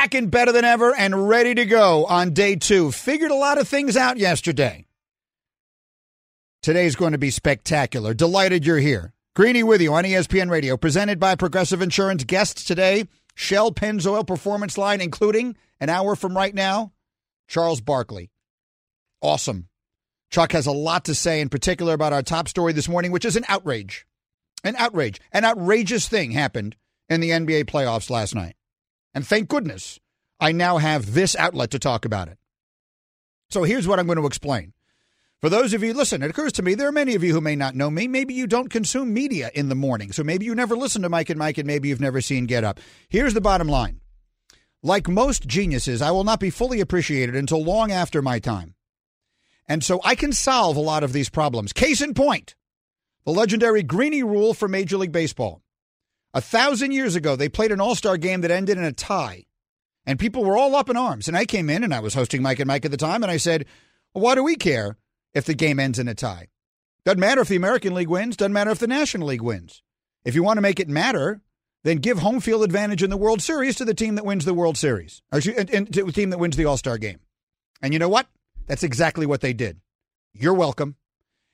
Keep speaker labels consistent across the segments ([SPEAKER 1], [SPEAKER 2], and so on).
[SPEAKER 1] back and better than ever and ready to go on day two. Figured a lot of things out yesterday. Today's going to be spectacular. Delighted you're here. Greeny with you on ESPN Radio, presented by Progressive Insurance. Guests today, Shell Pennzoil Performance Line, including an hour from right now, Charles Barkley. Awesome. Chuck has a lot to say, in particular, about our top story this morning, which is an outrage. An outrage. An outrageous thing happened in the NBA playoffs last night. And thank goodness I now have this outlet to talk about it. So here's what I'm going to explain. For those of you, listen, it occurs to me there are many of you who may not know me. Maybe you don't consume media in the morning. So maybe you never listen to Mike and Mike, and maybe you've never seen Get Up. Here's the bottom line Like most geniuses, I will not be fully appreciated until long after my time. And so I can solve a lot of these problems. Case in point the legendary Greeny rule for Major League Baseball. A thousand years ago, they played an all star game that ended in a tie. And people were all up in arms. And I came in and I was hosting Mike and Mike at the time. And I said, well, Why do we care if the game ends in a tie? Doesn't matter if the American League wins, doesn't matter if the National League wins. If you want to make it matter, then give home field advantage in the World Series to the team that wins the World Series, or to the team that wins the All Star game. And you know what? That's exactly what they did. You're welcome.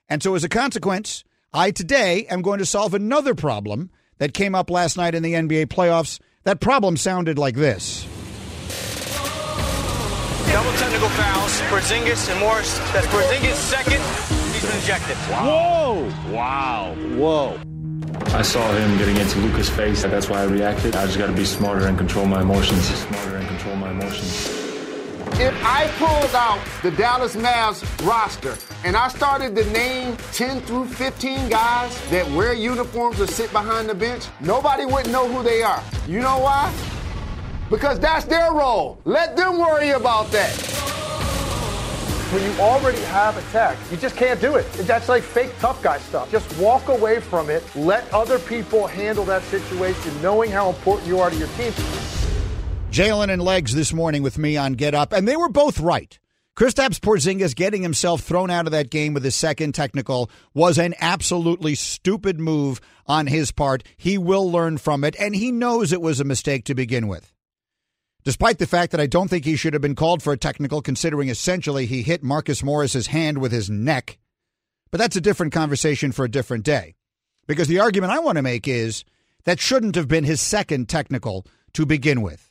[SPEAKER 1] And so, as a consequence, I today am going to solve another problem that came up last night in the NBA playoffs. That problem sounded like this.
[SPEAKER 2] Double technical fouls. for Porzingis and Morris. That's Porzingis second. He's been ejected.
[SPEAKER 3] Wow. Whoa. Wow. Whoa.
[SPEAKER 4] I saw him getting into Luka's face. That's why I reacted. I just got to be smarter and control my emotions. Smarter and control my emotions.
[SPEAKER 5] If I pulled out the Dallas Mavs roster and I started to name 10 through 15 guys that wear uniforms or sit behind the bench, nobody would know who they are. You know why? Because that's their role. Let them worry about that.
[SPEAKER 6] When you already have a tech, you just can't do it. That's like fake tough guy stuff. Just walk away from it. Let other people handle that situation, knowing how important you are to your team.
[SPEAKER 1] Jalen and Legs this morning with me on Get Up, and they were both right. Kristaps Porzingis getting himself thrown out of that game with his second technical was an absolutely stupid move on his part. He will learn from it, and he knows it was a mistake to begin with. Despite the fact that I don't think he should have been called for a technical, considering essentially he hit Marcus Morris's hand with his neck. But that's a different conversation for a different day. Because the argument I want to make is that shouldn't have been his second technical to begin with.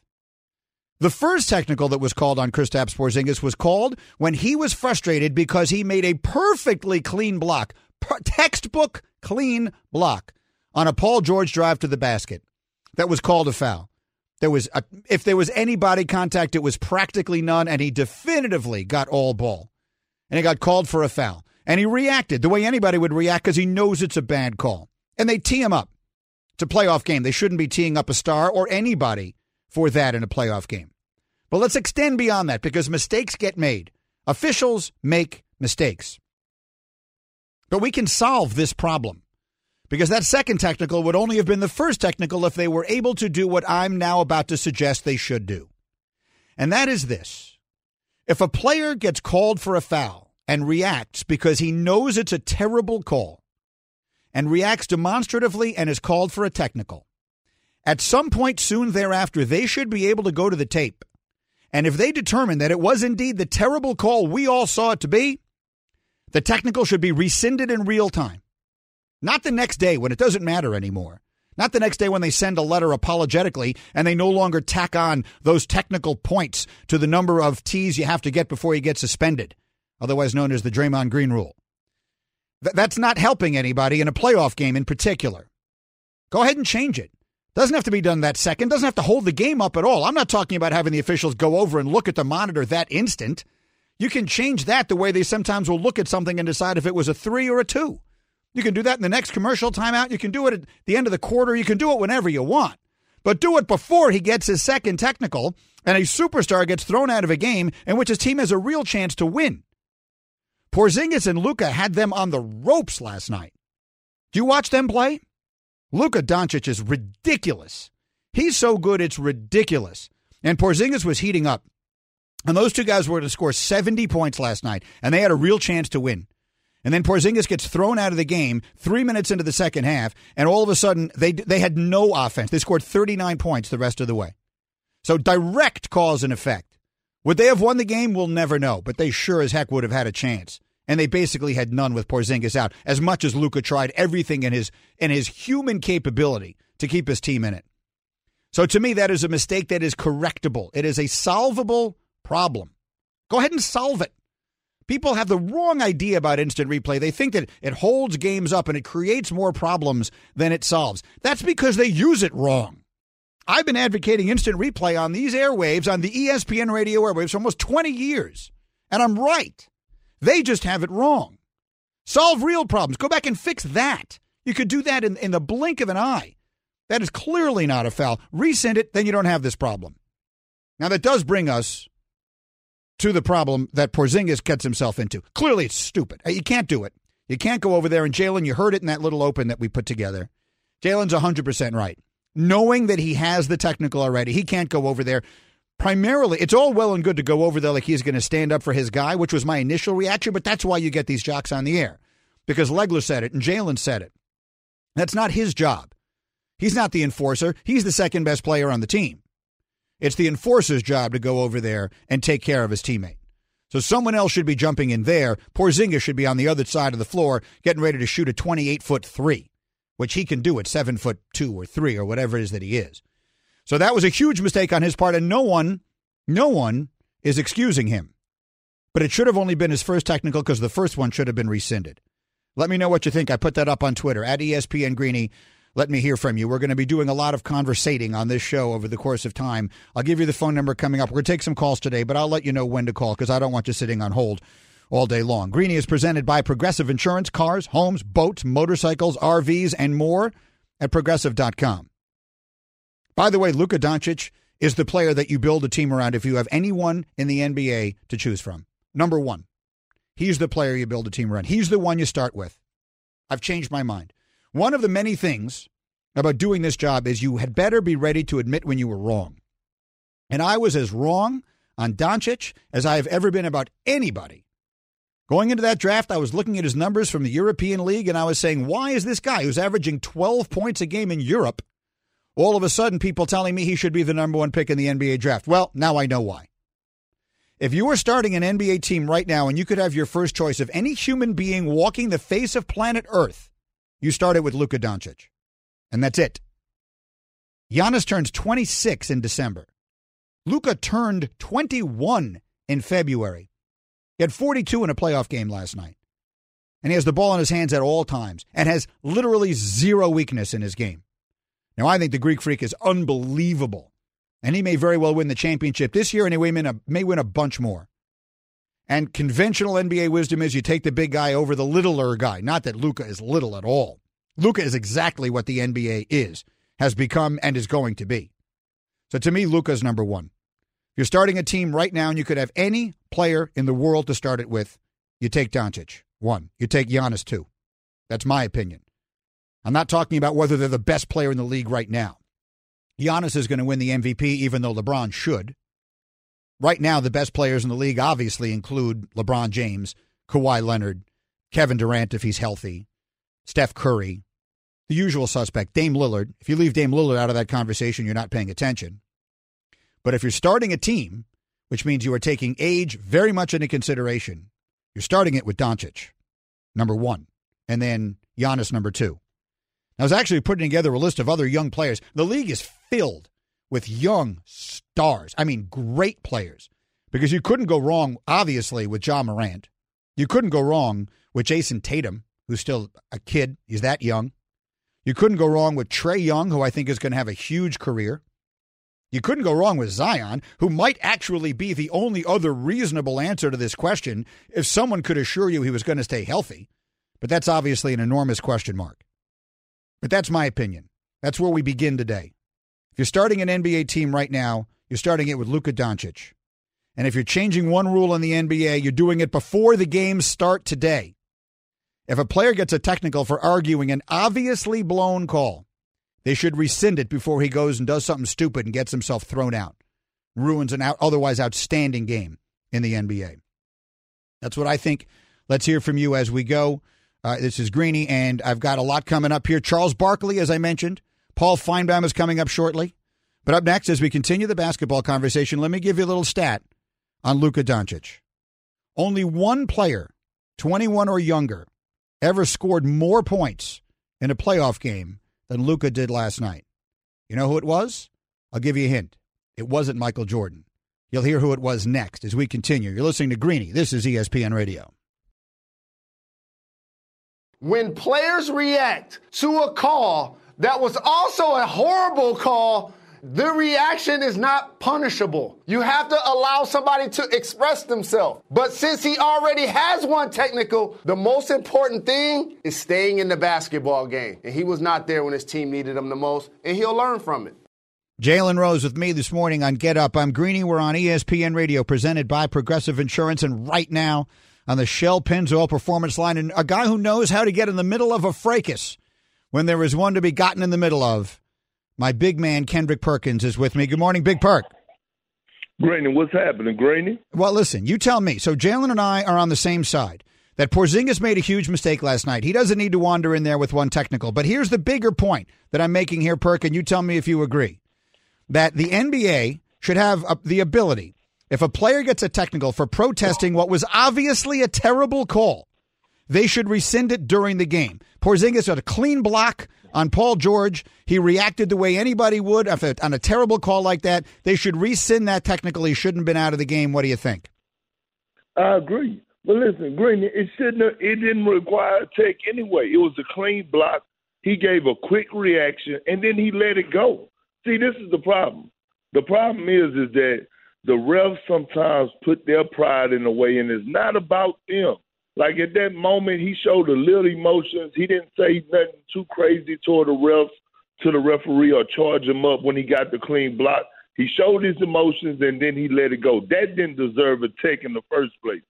[SPEAKER 1] The first technical that was called on Kristaps Porzingis was called when he was frustrated because he made a perfectly clean block, textbook clean block on a Paul George drive to the basket. That was called a foul. There was a, if there was any body contact, it was practically none, and he definitively got all ball, and he got called for a foul, and he reacted the way anybody would react because he knows it's a bad call, and they tee him up. It's a playoff game. They shouldn't be teeing up a star or anybody for that in a playoff game. But let's extend beyond that because mistakes get made. Officials make mistakes. But we can solve this problem because that second technical would only have been the first technical if they were able to do what I'm now about to suggest they should do. And that is this if a player gets called for a foul and reacts because he knows it's a terrible call and reacts demonstratively and is called for a technical, at some point soon thereafter, they should be able to go to the tape. And if they determine that it was indeed the terrible call we all saw it to be, the technical should be rescinded in real time. Not the next day when it doesn't matter anymore. Not the next day when they send a letter apologetically and they no longer tack on those technical points to the number of T's you have to get before you get suspended, otherwise known as the Draymond Green rule. Th- that's not helping anybody in a playoff game in particular. Go ahead and change it. Doesn't have to be done that second. Doesn't have to hold the game up at all. I'm not talking about having the officials go over and look at the monitor that instant. You can change that the way they sometimes will look at something and decide if it was a three or a two. You can do that in the next commercial timeout. You can do it at the end of the quarter. You can do it whenever you want. But do it before he gets his second technical and a superstar gets thrown out of a game in which his team has a real chance to win. Porzingis and Luka had them on the ropes last night. Do you watch them play? Luka Doncic is ridiculous. He's so good, it's ridiculous. And Porzingis was heating up. And those two guys were to score 70 points last night, and they had a real chance to win. And then Porzingis gets thrown out of the game three minutes into the second half, and all of a sudden they they had no offense. They scored 39 points the rest of the way. So direct cause and effect. Would they have won the game? We'll never know, but they sure as heck would have had a chance. And they basically had none with Porzingis out, as much as Luka tried everything in his in his human capability to keep his team in it. So to me, that is a mistake that is correctable. It is a solvable problem. Go ahead and solve it. People have the wrong idea about instant replay. They think that it holds games up and it creates more problems than it solves. That's because they use it wrong. I've been advocating instant replay on these airwaves, on the ESPN radio airwaves, for almost 20 years. And I'm right. They just have it wrong. Solve real problems. Go back and fix that. You could do that in, in the blink of an eye. That is clearly not a foul. Resend it, then you don't have this problem. Now, that does bring us to the problem that Porzingis gets himself into. Clearly, it's stupid. You can't do it. You can't go over there and Jalen, you heard it in that little open that we put together. Jalen's 100% right. Knowing that he has the technical already, he can't go over there. Primarily, it's all well and good to go over there like he's going to stand up for his guy, which was my initial reaction, but that's why you get these jocks on the air. Because Legler said it and Jalen said it. That's not his job. He's not the enforcer, he's the second best player on the team. It's the enforcer's job to go over there and take care of his teammate. So someone else should be jumping in there. Porzingis should be on the other side of the floor, getting ready to shoot a 28 foot three, which he can do at seven foot two or three or whatever it is that he is. So that was a huge mistake on his part, and no one, no one is excusing him. But it should have only been his first technical because the first one should have been rescinded. Let me know what you think. I put that up on Twitter at ESPN Greeny let me hear from you. We're going to be doing a lot of conversating on this show over the course of time. I'll give you the phone number coming up. We're going to take some calls today, but I'll let you know when to call because I don't want you sitting on hold all day long. Greeny is presented by Progressive Insurance, cars, homes, boats, motorcycles, RVs, and more at progressive.com. By the way, Luka Doncic is the player that you build a team around if you have anyone in the NBA to choose from. Number one, he's the player you build a team around. He's the one you start with. I've changed my mind. One of the many things about doing this job is you had better be ready to admit when you were wrong. And I was as wrong on Doncic as I have ever been about anybody. Going into that draft, I was looking at his numbers from the European League and I was saying, why is this guy who's averaging 12 points a game in Europe all of a sudden people telling me he should be the number one pick in the NBA draft? Well, now I know why. If you were starting an NBA team right now and you could have your first choice of any human being walking the face of planet Earth, you started with Luka Doncic, and that's it. Giannis turns 26 in December. Luka turned 21 in February. He had 42 in a playoff game last night. And he has the ball in his hands at all times and has literally zero weakness in his game. Now, I think the Greek Freak is unbelievable. And he may very well win the championship this year, and he may win a, may win a bunch more. And conventional NBA wisdom is you take the big guy over the littler guy. Not that Luka is little at all. Luka is exactly what the NBA is, has become, and is going to be. So to me, Luka is number one. If you're starting a team right now and you could have any player in the world to start it with, you take Doncic, one. You take Giannis, two. That's my opinion. I'm not talking about whether they're the best player in the league right now. Giannis is going to win the MVP, even though LeBron should. Right now, the best players in the league obviously include LeBron James, Kawhi Leonard, Kevin Durant if he's healthy, Steph Curry, the usual suspect, Dame Lillard. If you leave Dame Lillard out of that conversation, you're not paying attention. But if you're starting a team, which means you are taking age very much into consideration, you're starting it with Doncic, number one, and then Giannis, number two. I was actually putting together a list of other young players. The league is filled with young stars. I mean, great players. Because you couldn't go wrong, obviously, with Ja Morant. You couldn't go wrong with Jayson Tatum, who's still a kid. He's that young. You couldn't go wrong with Trae Young, who I think is going to have a huge career. You couldn't go wrong with Zion, who might actually be the only other reasonable answer to this question if someone could assure you he was going to stay healthy. But that's obviously an enormous question mark. But that's my opinion. That's where we begin today. If you're starting an NBA team right now, you're starting it with Luka Doncic. And if you're changing one rule in the NBA, you're doing it before the games start today. If a player gets a technical for arguing an obviously blown call, they should rescind it before he goes and does something stupid and gets himself thrown out. Ruins an out, otherwise outstanding game in the NBA. That's what I think. Let's hear from you as we go. This is Greeny, and I've got a lot coming up here. Charles Barkley, as I mentioned, Paul Finebaum is coming up shortly. But up next, as we continue the basketball conversation, let me give you a little stat on Luka Doncic. Only one player, 21 or younger, ever scored more points in a playoff game than Luka did last night. You know who it was? I'll give you a hint. It wasn't Michael Jordan. You'll hear who it was next as we continue. You're listening to Greeny. This is ESPN Radio.
[SPEAKER 5] When players react to a call that was also a horrible call, the reaction is not punishable. You have to allow somebody to express themselves. But since he already has one technical, the most important thing is staying in the basketball game. And he was not there when his team needed him the most, and he'll learn from it.
[SPEAKER 1] Jalen Rose with me this morning on Get Up. I'm Greeny. We're on ESPN Radio, presented by Progressive Insurance, and right now on the Shell Pennzoil Performance Line, and a guy who knows how to get in the middle of a fracas when there is one to be gotten in the middle of. My big man, Kendrick Perkins, is with me. Good morning, Big Perk.
[SPEAKER 7] Greeny, what's happening, Greeny?
[SPEAKER 1] Well, listen, you tell me. So Jalen and I are on the same side. That Porzingis made a huge mistake last night. He doesn't need to wander in there with one technical. But here's the bigger point that I'm making here, Perk, and you tell me if you agree. That the NBA should have the ability, if a player gets a technical for protesting what was obviously a terrible call, they should rescind it during the game. Porzingis had a clean block on Paul George. He reacted the way anybody would on a terrible call like that. They should rescind that technical. He shouldn't have been out of the game. What do you think?
[SPEAKER 7] I agree. But listen, Green, it shouldn't. Have, it didn't require a take anyway. It was a clean block. He gave a quick reaction and then he let it go. See, this is the problem. The problem is, is that the refs sometimes put their pride in the way, and it's not about them. Like at that moment, he showed a little emotions. He didn't say nothing too crazy toward the refs, to the referee, or charge him up when he got the clean block. He showed his emotions and then he let it go. That didn't deserve a take in the first place.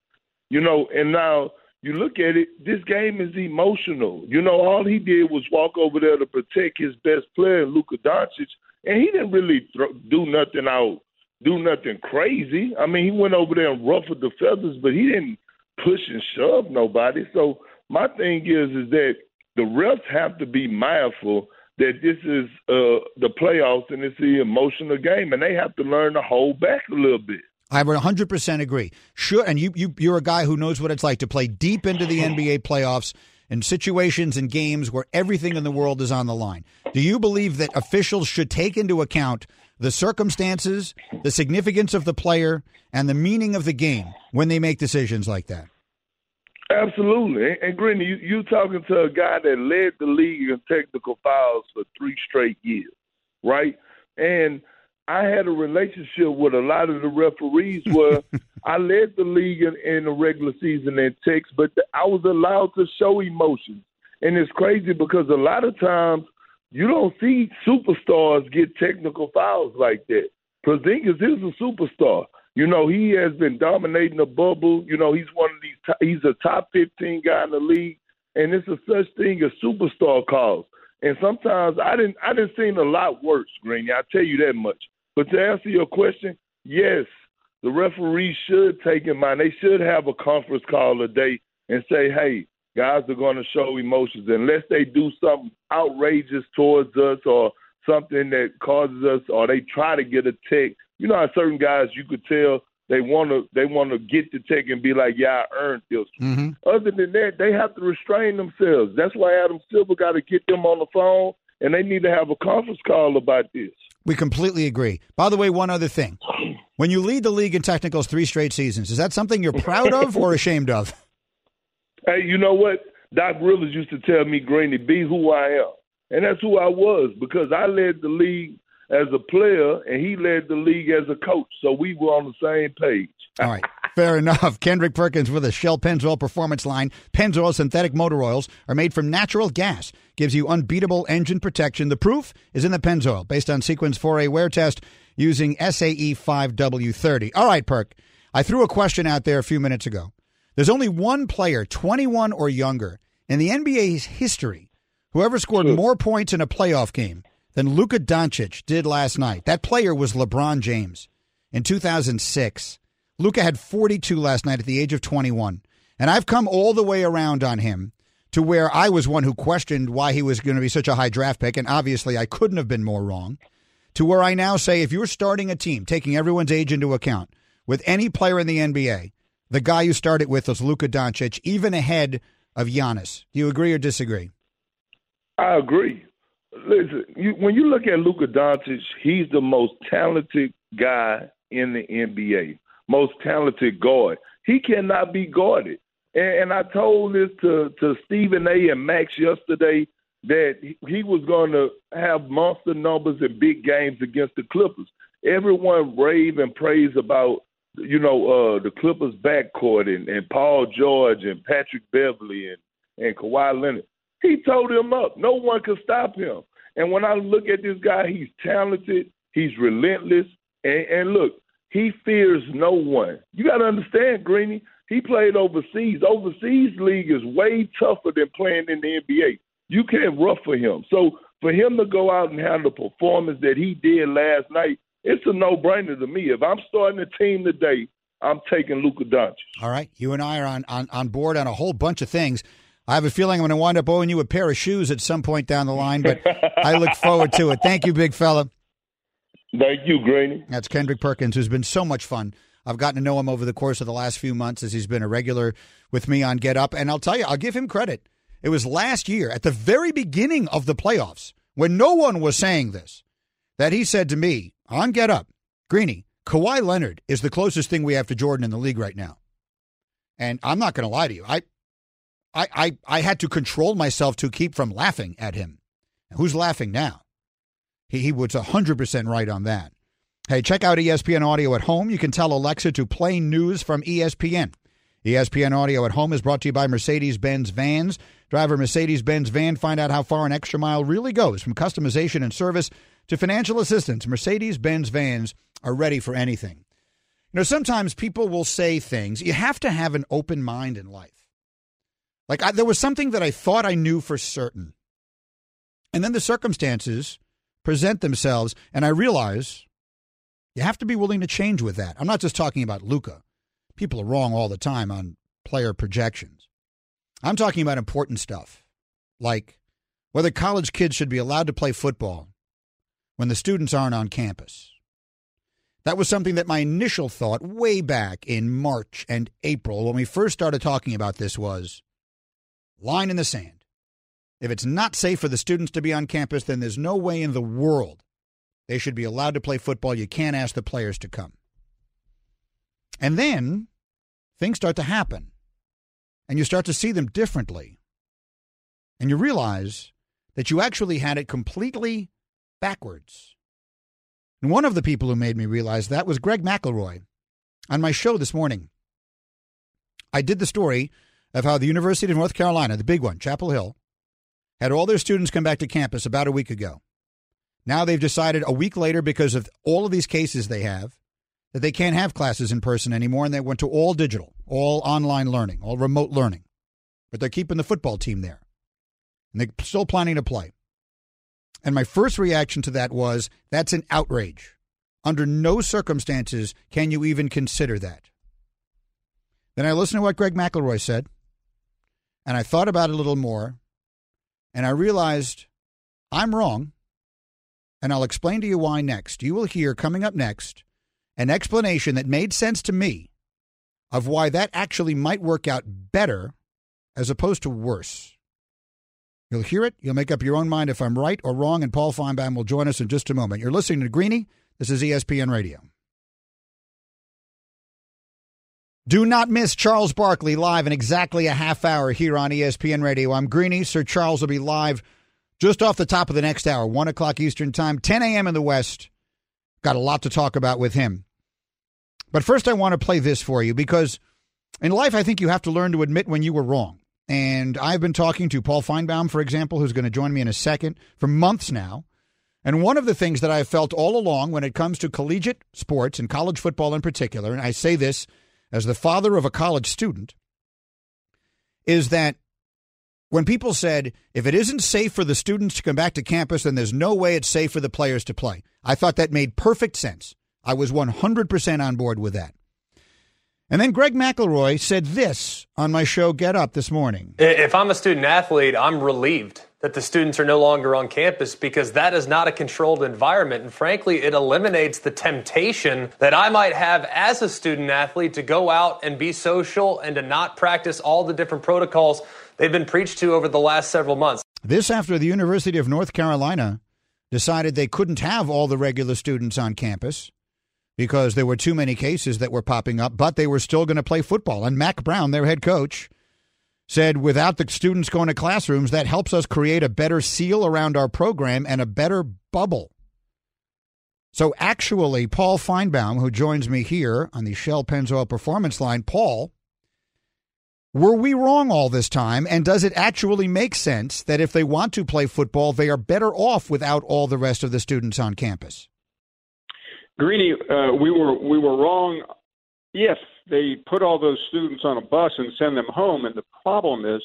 [SPEAKER 7] You know, and now you look at it, this game is emotional. You know, all he did was walk over there to protect his best player, Luka Doncic, and he didn't really do nothing out, do nothing crazy. I mean, he went over there and ruffled the feathers, but he didn't push and shove nobody. So my thing is, is that the refs have to be mindful that this is uh, the playoffs and it's the emotional game, and they have to learn to hold back a little bit.
[SPEAKER 1] I would 100% agree. Sure, and you, you you're a guy who knows what it's like to play deep into the NBA playoffs in situations and games where everything in the world is on the line. Do you believe that officials should take into account the circumstances, the significance of the player, and the meaning of the game when they make decisions like that?
[SPEAKER 7] Absolutely. And Green, you you talking to a guy that led the league in technical fouls for three straight years, right? And I had a relationship with a lot of the referees where I led the league in, in the regular season in techs, but I was allowed to show emotions. And it's crazy because a lot of times you don't see superstars get technical fouls like that. Porzingis is a superstar. You know, he has been dominating the bubble. You know, he's one of these. He's a top fifteen guy in the league, and it's a such thing as superstar calls. And sometimes I didn't. I didn't seen a lot worse, Greeny. I tell you that much. But to answer your question, yes, the referees should take in mind. They should have a conference call a day and say, "Hey, guys are going to show emotions unless they do something outrageous towards us or something that causes us, or they try to get a tick." you know how certain guys you could tell they want to they want to get the tick and be like, yeah, I earned this.
[SPEAKER 1] Mm-hmm.
[SPEAKER 7] Other than that, they have to restrain themselves. That's why Adam Silver got to get them on the phone, and they need to have a conference call about this.
[SPEAKER 1] We completely agree. By the way, one other thing: when you lead the league in technicals three straight seasons, is that something you're proud of or ashamed of?
[SPEAKER 7] Hey, you know what? Doc Rivers used to tell me, Greeny, be who I am. And that's who I was because I led the league as a player, and he led the league as a coach. So we were on the same page.
[SPEAKER 1] All right. Fair enough. Kendrick Perkins with a Shell Pennzoil Performance line. Pennzoil synthetic motor oils are made from natural gas. Gives you unbeatable engine protection. The proof is in the Pennzoil, based on Sequence 4A wear test using SAE 5W30. All right, Perk. I threw a question out there a few minutes ago. There's only one player, 21 or younger, in the NBA's history who ever scored more points in a playoff game than Luka Doncic did last night. That player was LeBron James in 2006. Luka had 42 last night at the age of 21. And I've come all the way around on him to where I was one who questioned why he was going to be such a high draft pick. And obviously, I couldn't have been more wrong. to where I now say if you're starting a team, taking everyone's age into account, with any player in the NBA, the guy you started with was Luka Doncic, even ahead of Giannis. Do you agree or disagree?
[SPEAKER 7] I agree. Listen, you, when you look at Luka Doncic, he's the most talented guy in the NBA, most talented guard. He cannot be guarded. And, and I told this to, to Stephen A. and Max yesterday that he was going to have monster numbers in big games against the Clippers. Everyone rave and praise about, you know, uh, the Clippers backcourt and, and Paul George and Patrick Beverley and, and Kawhi Leonard. He told him up. No one could stop him. And when I look at this guy, he's talented, he's relentless, and, and look, he fears no one. You got to understand, Greeny. He played overseas. Overseas league is way tougher than playing in the NBA. You can't rough for him. So for him to go out and have the performance that he did last night, it's a no-brainer to me. If I'm starting a team today, I'm taking Luka Doncic.
[SPEAKER 1] All right, you and I are on, on, on board on a whole bunch of things. I have a feeling I'm going to wind up owing you a pair of shoes at some point down the line, but I look forward to it. Thank you, big fella.
[SPEAKER 7] Thank you, Greeny.
[SPEAKER 1] That's Kendrick Perkins, who's been so much fun. I've gotten to know him over the course of the last few months as he's been a regular with me on Get Up. And I'll tell you, I'll give him credit. It was last year at the very beginning of the playoffs when no one was saying this that he said to me on Get Up, Greeny, Kawhi Leonard is the closest thing we have to Jordan in the league right now. And I'm not going to lie to you. I I, I, I had to control myself to keep from laughing at him. Who's laughing now? He, he was 100% right on that. Hey, check out ESPN Audio at home. You can tell Alexa to play news from ESPN. ESPN Audio at home is brought to you by Mercedes Benz Vans. Driver Mercedes Benz van, find out how far an extra mile really goes from customization and service to financial assistance. Mercedes Benz Vans are ready for anything. You know, sometimes people will say things. You have to have an open mind in life. Like I, there was something that I thought I knew for certain. And then the circumstances present themselves, and I realize you have to be willing to change with that. I'm not just talking about Luka. People are wrong all the time on player projections. I'm talking about important stuff, like whether college kids should be allowed to play football when the students aren't on campus. That was something that my initial thought way back in March and April when we first started talking about this was line in the sand. If it's not safe for the students to be on campus, then there's no way in the world they should be allowed to play football. You can't ask the players to come. And then things start to happen, and you start to see them differently. And you realize that you actually had it completely backwards. And one of the people who made me realize that was Greg McElroy on my show this morning. I did the story of how the University of North Carolina, the big one, Chapel Hill, had all their students come back to campus about a week ago. Now they've decided a week later, because of all of these cases they have, that they can't have classes in person anymore, and they went to all digital, all online learning, all remote learning. But they're keeping the football team there, and they're still planning to play. And my first reaction to that was that's an outrage. Under no circumstances can you even consider that. Then I listened to what Greg McElroy said. And I thought about it a little more, and I realized I'm wrong. And I'll explain to you why next. You will hear coming up next an explanation that made sense to me of why that actually might work out better as opposed to worse. You'll hear it. You'll make up your own mind if I'm right or wrong, and Paul Finebaum will join us in just a moment. You're listening to Greeny. This is ESPN Radio. Do not miss Charles Barkley live in exactly a half hour here on ESPN Radio. I'm Greeny. Sir Charles will be live just off the top of the next hour, 1 o'clock Eastern Time, 10 a.m. in the West. Got a lot to talk about with him. But first, I want to play this for you because in life, I think you have to learn to admit when you were wrong. And I've been talking to Paul Finebaum, for example, who's going to join me in a second, for months now. And one of the things that I've felt all along when it comes to collegiate sports and college football in particular, and I say this as the father of a college student, is that when people said, if it isn't safe for the students to come back to campus, then there's no way it's safe for the players to play. I thought that made perfect sense. I was 100% on board with that. And then Greg McElroy said this on my show Get Up this morning.
[SPEAKER 8] If I'm a student athlete, I'm relieved that the students are no longer on campus because that is not a controlled environment. And frankly, it eliminates the temptation that I might have as a student athlete to go out and be social and to not practice all the different protocols they've been preached to over the last several months.
[SPEAKER 1] This after the University of North Carolina decided they couldn't have all the regular students on campus because there were too many cases that were popping up, but they were still going to play football. And Mack Brown, their head coach, said without the students going to classrooms, that helps us create a better seal around our program and a better bubble. So actually, Paul Finebaum, who joins me here on the Shell Pennzoil Performance Line, Paul, were we wrong all this time? And does it actually make sense that if they want to play football, they are better off without all the rest of the students on campus?
[SPEAKER 9] Greeny, uh, we were we were wrong if they put all those students on a bus and send them home. And the problem is,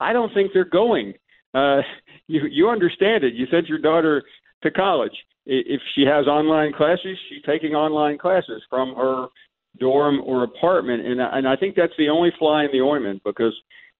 [SPEAKER 9] I don't think they're going. Uh, you you understand it. You sent your daughter to college. If she has online classes, she's taking online classes from her dorm or apartment, and and I think that's the only fly in the ointment because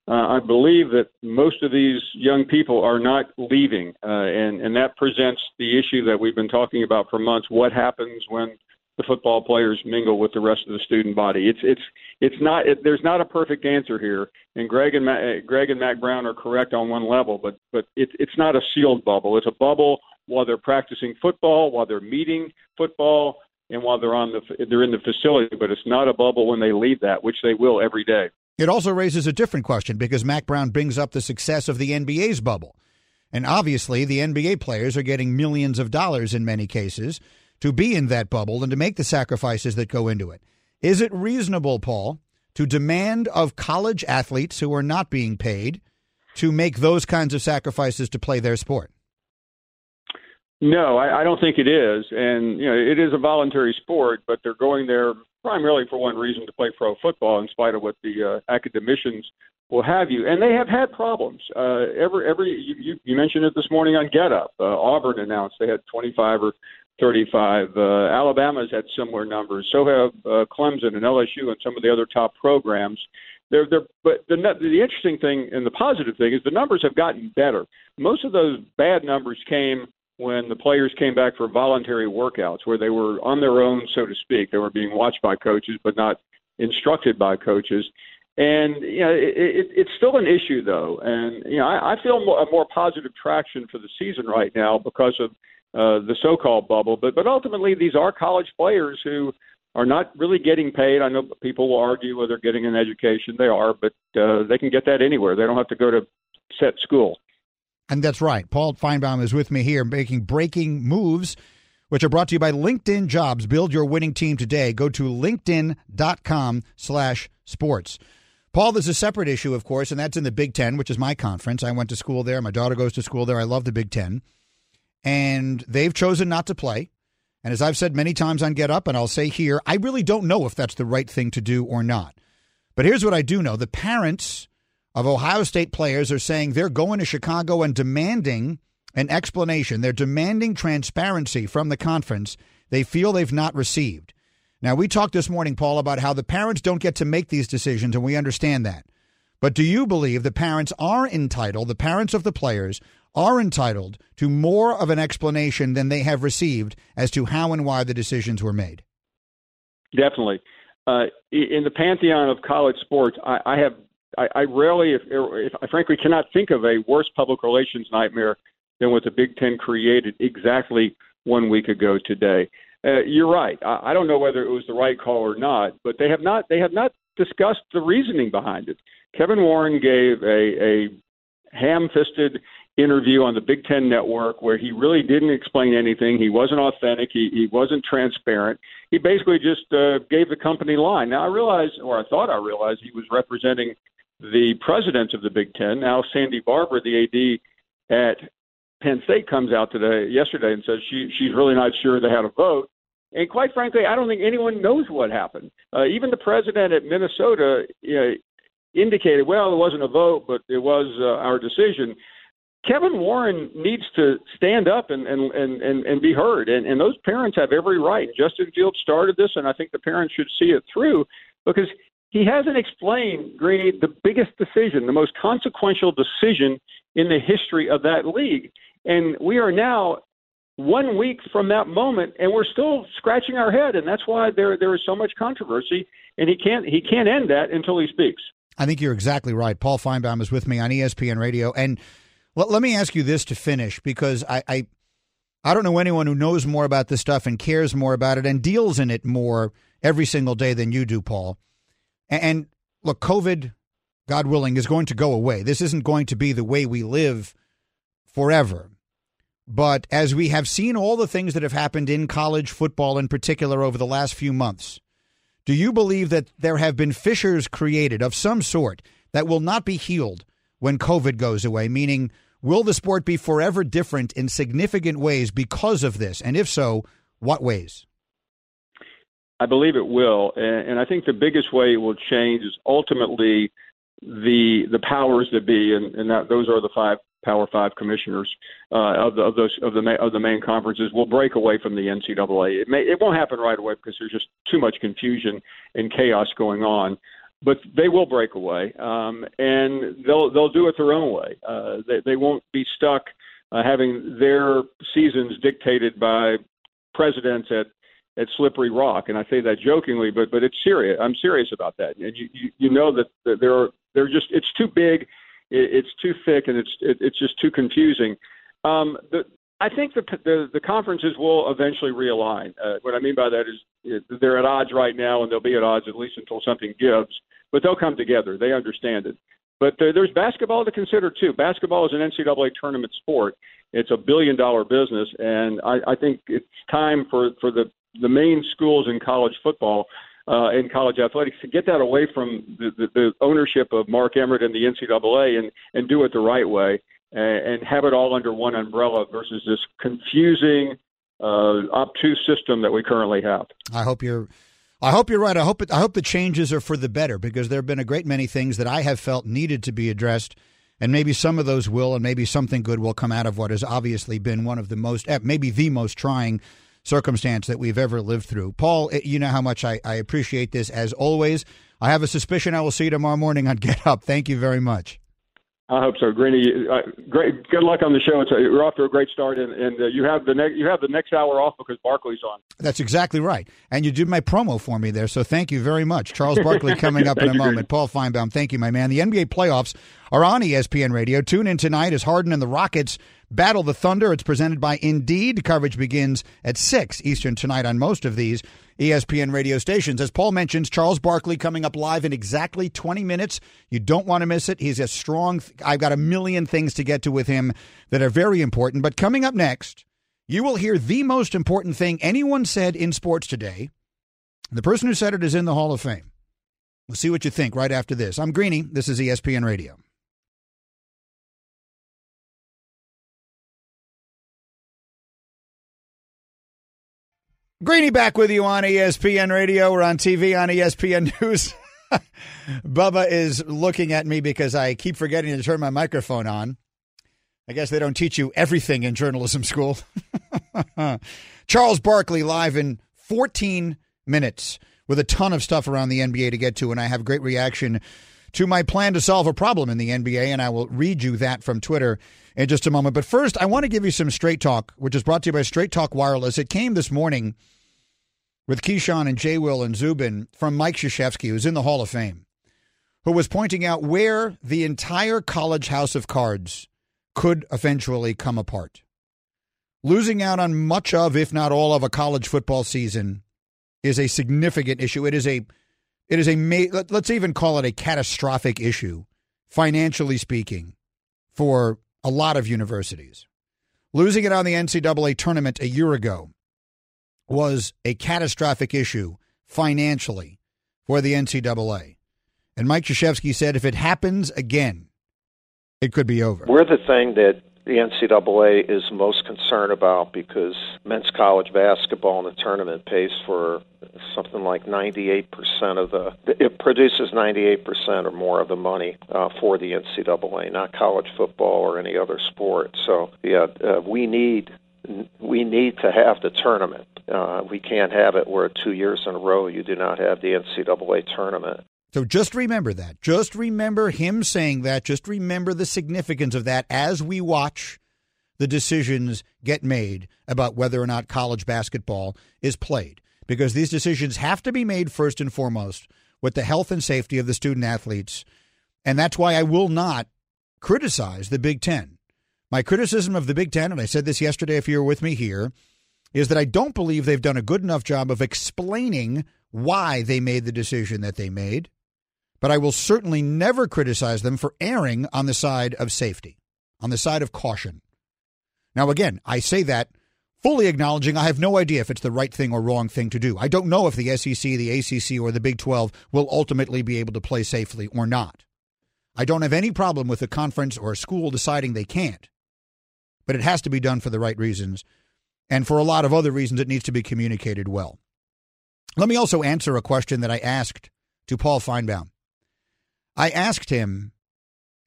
[SPEAKER 9] uh, I believe that most of these young people are not leaving, uh, and and that presents the issue that we've been talking about for months. What happens when the football players mingle with the rest of the student body. It's it's it's not it, there's not a perfect answer here, and Greg and Matt, uh, Greg and Mack Brown are correct on one level, but but it, it's not a sealed bubble. It's a bubble while they're practicing football, while they're meeting football, and while they're on the they're in the facility. But it's not a bubble when they leave that, which they will every day.
[SPEAKER 1] It also raises a different question because Mack Brown brings up the success of the NBA's bubble. And obviously, the NBA players are getting millions of dollars in many cases to be in that bubble and to make the sacrifices that go into it. Is it reasonable, Paul, to demand of college athletes who are not being paid to make those kinds of sacrifices to play their sport?
[SPEAKER 9] No, I, I don't think it is. And, you know, it is a voluntary sport, but they're going there primarily for one reason to play pro football, in spite of what the uh, academicians will have you. And they have had problems. Uh, every, every you, you, you mentioned it this morning on Get Up. Uh, Auburn announced they had 25 or 35. Uh, Alabama's had similar numbers. So have uh, Clemson and LSU and some of the other top programs. They're, they're, but the, the interesting thing and the positive thing is the numbers have gotten better. Most of those bad numbers came when the players came back for voluntary workouts, where they were on their own, so to speak. They were being watched by coaches, but not instructed by coaches. And you know, it, it, it's still an issue, though. And you know, I, I feel a more positive traction for the season right now because of uh, the so-called bubble. But but ultimately, these are college players who are not really getting paid. I know people will argue whether they're getting an education. They are, but uh, they can get that anywhere. They don't have to go to set school.
[SPEAKER 1] And that's right. Paul Finebaum is with me here making breaking moves, which are brought to you by LinkedIn Jobs. Build your winning team today. Go to linkedin.com slash sports. Paul, there's a separate issue, of course, and that's in the Big Ten, which is my conference. I went to school there. My daughter goes to school there. I love the Big Ten. And they've chosen not to play. And as I've said many times on Get Up, and I'll say here, I really don't know if that's the right thing to do or not. But here's what I do know the parents of Ohio State players are saying they're going to Chicago and demanding an explanation. They're demanding transparency from the conference they feel they've not received. Now, we talked this morning, Paul, about how the parents don't get to make these decisions, and we understand that. But do you believe the parents are entitled, the parents of the players are entitled to more of an explanation than they have received as to how and why the decisions were made?
[SPEAKER 9] Definitely. Uh, in the pantheon of college sports, I, I have I, I rarely, if, if I frankly cannot think of a worse public relations nightmare than what the Big Ten created exactly one week ago today. Uh, you're right. I, I don't know whether it was the right call or not, but they have not they have not discussed the reasoning behind it. Kevin Warren gave a, a ham-fisted interview on the Big Ten Network where he really didn't explain anything. He wasn't authentic. He, he wasn't transparent. He basically just uh, gave the company line. Now I realized, or I thought I realized, he was representing the president of the Big Ten. Now Sandy Barbour, the AD at Penn State, comes out today, yesterday, and says she she's really not sure they had a vote. And quite frankly, I don't think anyone knows what happened. Uh, even the president at Minnesota you know, indicated, well, it wasn't a vote, but it was uh, our decision. Kevin Warren needs to stand up and and and and, and be heard, and, and those parents have every right. Justin Fields started this, and I think the parents should see it through because he hasn't explained, Greeny, the biggest decision, the most consequential decision in the history of that league. And we are now one week from that moment, and we're still scratching our head, and that's why there there is so much controversy. And he can't he can't end that until he speaks.
[SPEAKER 1] I think you're exactly right. Paul Finebaum is with me on ESPN Radio, and let, let me ask you this to finish because I, I I don't know anyone who knows more about this stuff and cares more about it and deals in it more every single day than you do, Paul. And, look, COVID, God willing, is going to go away. This isn't going to be the way we live forever. But as we have seen all the things that have happened in college football in particular over the last few months, do you believe that there have been fissures created of some sort that will not be healed when COVID goes away? Meaning, will the sport be forever different in significant ways because of this? And if so, what ways?
[SPEAKER 9] I believe it will, and I think the biggest way it will change is ultimately the the powers that be, and, and that those are the five Power Five commissioners uh, of, the, of those of the of the main conferences will break away from the NCAA. It may it won't happen right away because there's just too much confusion and chaos going on, but they will break away, um, and they'll they'll do it their own way. Uh, they they won't be stuck uh, having their seasons dictated by presidents at at Slippery Rock, and I say that jokingly, but but it's serious. I'm serious about that, and you you, you know that, there are they're just it's too big it, it's too thick and it's it, it's just too confusing. Um, the, I think the, the the conferences will eventually realign. Uh, what I mean by that is they're at odds right now, and they'll be at odds at least until something gives. But they'll come together. They understand it. But there, there's basketball to consider too. Basketball is an NCAA tournament sport. It's a billion dollar business, and I, I think it's time for for the the main schools in college football uh, in college athletics to get that away from the, the, the ownership of Mark Emmert and the NCAA and, and do it the right way and, and have it all under one umbrella versus this confusing, uh, obtuse system that we currently have.
[SPEAKER 1] I hope you're. I hope you're right. I hope it, I hope the changes are for the better because there have been a great many things that I have felt needed to be addressed, and maybe some of those will, and maybe something good will come out of what has obviously been one of the most, eh, maybe the most trying circumstance that we've ever lived through. Paul, eh, you know how much I, I appreciate this as always. I have a suspicion I will see you tomorrow morning on Get Up. Thank you very much.
[SPEAKER 9] I hope so, Greeny. Uh, great, good luck on the show. It's a, you're off to a great start, and, and uh, you have the next you have the next hour off because Barkley's on.
[SPEAKER 1] That's exactly right, and you did my promo for me there, so thank you very much. Charles Barkley coming up in a moment. Greeny. Paul Finebaum, thank you, my man. The NBA playoffs are on ESPN Radio. Tune in tonight as Harden and the Rockets battle the Thunder. It's presented by Indeed. Coverage begins at six Eastern tonight on most of these. ESPN radio stations. As Paul mentions, Charles Barkley coming up live in exactly 20 minutes. You don't want to miss it. He's a strong, I've got a million things to get to with him that are very important. But coming up next, you will hear the most important thing anyone said in sports today. The person who said it is in the Hall of Fame. We'll see what you think right after this. I'm Greeny. This is ESPN Radio. Greeny back with you on ESPN Radio. We're on TV on ESPN News. Bubba is looking at me because I keep forgetting to turn my microphone on. I guess they don't teach you everything in journalism school. Charles Barkley live in 14 minutes with a ton of stuff around the NBA to get to, and I have great reaction to my plan to solve a problem in the NBA, and I will read you that from Twitter in just a moment. But first, I want to give you some Straight Talk, which is brought to you by Straight Talk Wireless. It came this morning with Keyshawn and Jay Will and Zubin from Mike Krzyzewski, who's in the Hall of Fame, who was pointing out where the entire college house of cards could eventually come apart. Losing out on much of, if not all, of a college football season is a significant issue. It is a, it is a, ma- let's even call it a catastrophic issue, financially speaking, for a lot of universities. Losing it on the NCAA tournament a year ago was a catastrophic issue financially for the NCAA. And Mike Krzyzewski said if it happens again, it could be over.
[SPEAKER 10] We're the thing that the NCAA is most concerned about because men's college basketball in the tournament pays for something like 98% of the, it produces 98% or more of the money uh, for the NCAA, not college football or any other sport. So, yeah, uh, we need we need to have the tournament. Uh, we can't have it where two years in a row you do not have the NCAA tournament.
[SPEAKER 1] So just remember that. Just remember him saying that. Just remember the significance of that as we watch the decisions get made about whether or not college basketball is played. Because these decisions have to be made first and foremost with the health and safety of the student athletes. And that's why I will not criticize the Big Ten. My criticism of the Big Ten, and I said this yesterday if you were with me here, is that I don't believe they've done a good enough job of explaining why they made the decision that they made. But I will certainly never criticize them for erring on the side of safety, on the side of caution. Now, again, I say that fully acknowledging I have no idea if it's the right thing or wrong thing to do. I don't know if the SEC, the ACC, or the Big 12 will ultimately be able to play safely or not. I don't have any problem with a conference or a school deciding they can't, but it has to be done for the right reasons. And for a lot of other reasons, it needs to be communicated well. Let me also answer a question that I asked to Paul Finebaum. I asked him,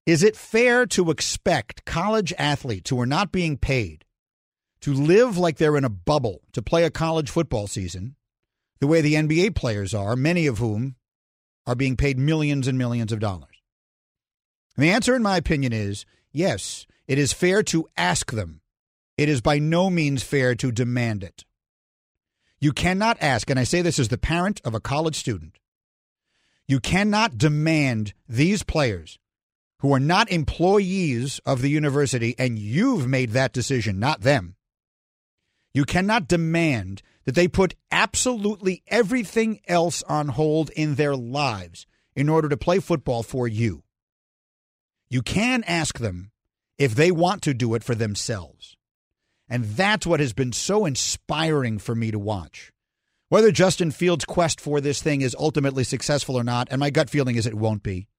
[SPEAKER 1] is it fair to expect college athletes who are not being paid to live like they're in a bubble to play a college football season the way the NBA players are, many of whom are being paid millions and millions of dollars? And the answer, in my opinion, is yes, it is fair to ask them. It is by no means fair to demand it. You cannot ask, and I say this as the parent of a college student, you cannot demand these players who are not employees of the university, and you've made that decision, not them. You cannot demand that they put absolutely everything else on hold in their lives in order to play football for you. You can ask them if they want to do it for themselves. And that's what has been so inspiring for me to watch. Whether Justin Fields' quest for this thing is ultimately successful or not, and my gut feeling is it won't be,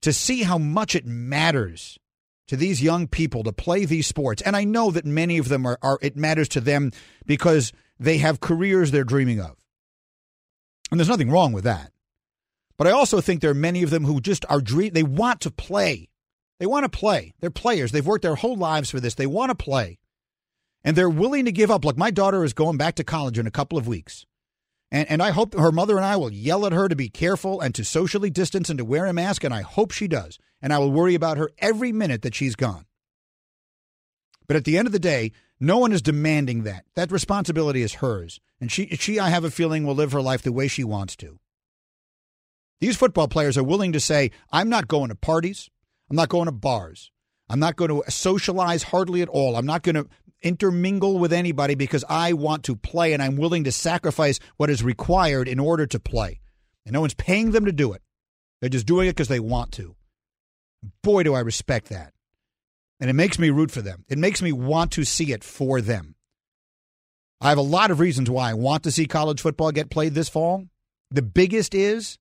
[SPEAKER 1] to see how much it matters to these young people to play these sports. And I know that many of them are, are it matters to them because they have careers they're dreaming of. And there's nothing wrong with that. But I also think there are many of them who just are dream they want to play. They want to play. They're players. They've worked their whole lives for this. They want to play and they're willing to give up. Like my daughter is going back to college in a couple of weeks. And, and I hope her mother and I will yell at her to be careful and to socially distance and to wear a mask, and I hope she does. And I will worry about her every minute that she's gone. But at the end of the day, no one is demanding that. That responsibility is hers. And she, she, I have a feeling, will live her life the way she wants to. These football players are willing to say, I'm not going to parties. I'm not going to bars. I'm not going to socialize hardly at all. I'm not going to intermingle with anybody because I want to play and I'm willing to sacrifice what is required in order to play. And no one's paying them to do it. They're just doing it because they want to. Boy, do I respect that. And it makes me root for them. It makes me want to see it for them. I have a lot of reasons why I want to see college football get played this fall. The biggest is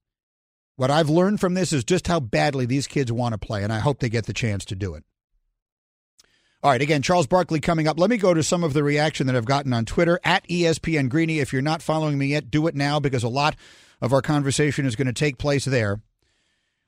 [SPEAKER 1] what I've learned from this is just how badly these kids want to play, and I hope they get the chance to do it. All right, again, Charles Barkley coming up. Let me go to some of the reaction that I've gotten on Twitter at ESPN Greeny. If you're not following me yet, do it now because a lot of our conversation is going to take place there.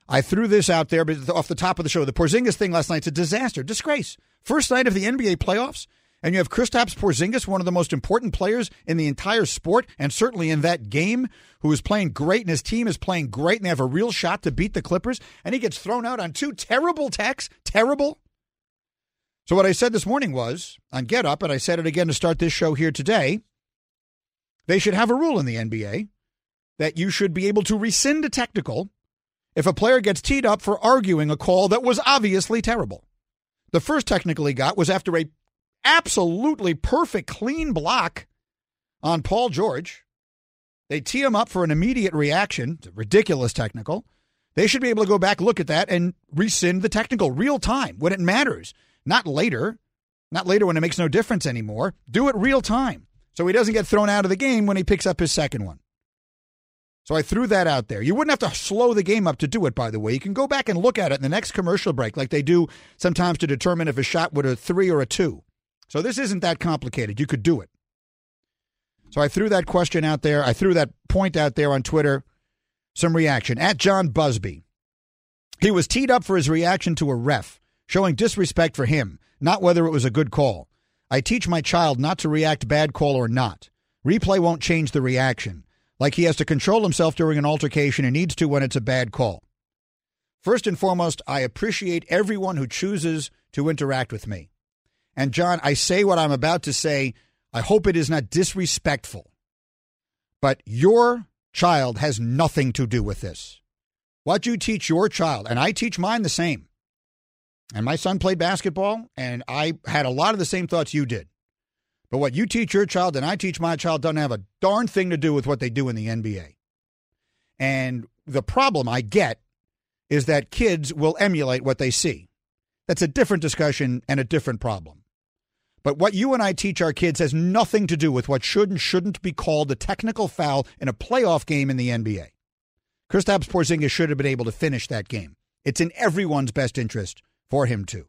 [SPEAKER 1] I threw this out there, but off the top of the show, the Porzingis thing last night's a disaster, disgrace. First night of the NBA playoffs, and you have Kristaps Porzingis, one of the most important players in the entire sport, and certainly in that game, who is playing great, and his team is playing great, and they have a real shot to beat the Clippers, and he gets thrown out on two terrible techs, terrible. So, what I said this morning was on Get Up, and I said it again to start this show here today they should have a rule in the NBA that you should be able to rescind a technical if a player gets teed up for arguing a call that was obviously terrible. The first technical he got was after a absolutely perfect clean block on Paul George. They tee him up for an immediate reaction, ridiculous technical. They should be able to go back, look at that, and rescind the technical real time when it matters. Not later. Not later when it makes no difference anymore. Do it real time so he doesn't get thrown out of the game when he picks up his second one. So I threw that out there. You wouldn't have to slow the game up to do it, by the way. You can go back and look at it in the next commercial break, like they do sometimes to determine if a shot would a three or a two. So this isn't that complicated. You could do it. So I threw that question out there. I threw that point out there on Twitter. Some reaction. At John Busby. He was teed up for his reaction to a ref showing disrespect for him, not whether it was a good call. I teach my child not to react bad call or not. Replay won't change the reaction. like he has to control himself during an altercation and needs to when it's a bad call. First and foremost, I appreciate everyone who chooses to interact with me. And John, I say what I'm about to say. I hope it is not disrespectful. But your child has nothing to do with this. What you teach your child, and I teach mine the same. And my son played basketball, and I had a lot of the same thoughts you did. But what you teach your child and I teach my child doesn't have a darn thing to do with what they do in the NBA. And the problem I get is that kids will emulate what they see. That's a different discussion and a different problem. But what you and I teach our kids has nothing to do with what should and shouldn't be called a technical foul in a playoff game in the NBA. Kristaps Porzingis should have been able to finish that game. It's in everyone's best interest for him to.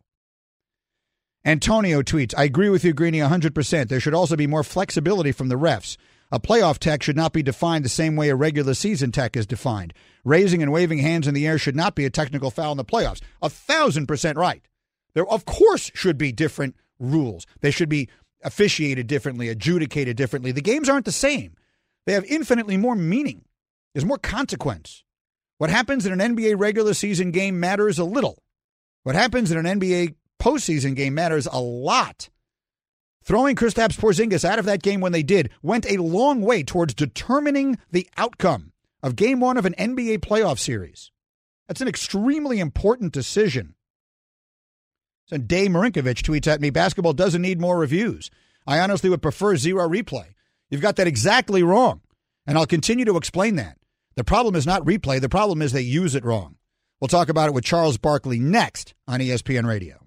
[SPEAKER 1] Antonio tweets, I agree with you, Greeny, 100%. There should also be more flexibility from the refs. A playoff tech should not be defined the same way a regular season tech is defined. Raising and waving hands in the air should not be a technical foul in the playoffs. A thousand percent right. There, of course, should be different rules. They should be officiated differently, adjudicated differently. The games aren't the same, they have infinitely more meaning, there's more consequence. What happens in an NBA regular season game matters a little. What happens in an NBA postseason game matters a lot. Throwing Kristaps Porzingis out of that game when they did went a long way towards determining the outcome of game one of an NBA playoff series. That's an extremely important decision. So Dave Marinkovich tweets at me basketball doesn't need more reviews. I honestly would prefer zero replay. You've got that exactly wrong. And I'll continue to explain that. The problem is not replay, the problem is they use it wrong. We'll talk about it with Charles Barkley next on ESPN Radio.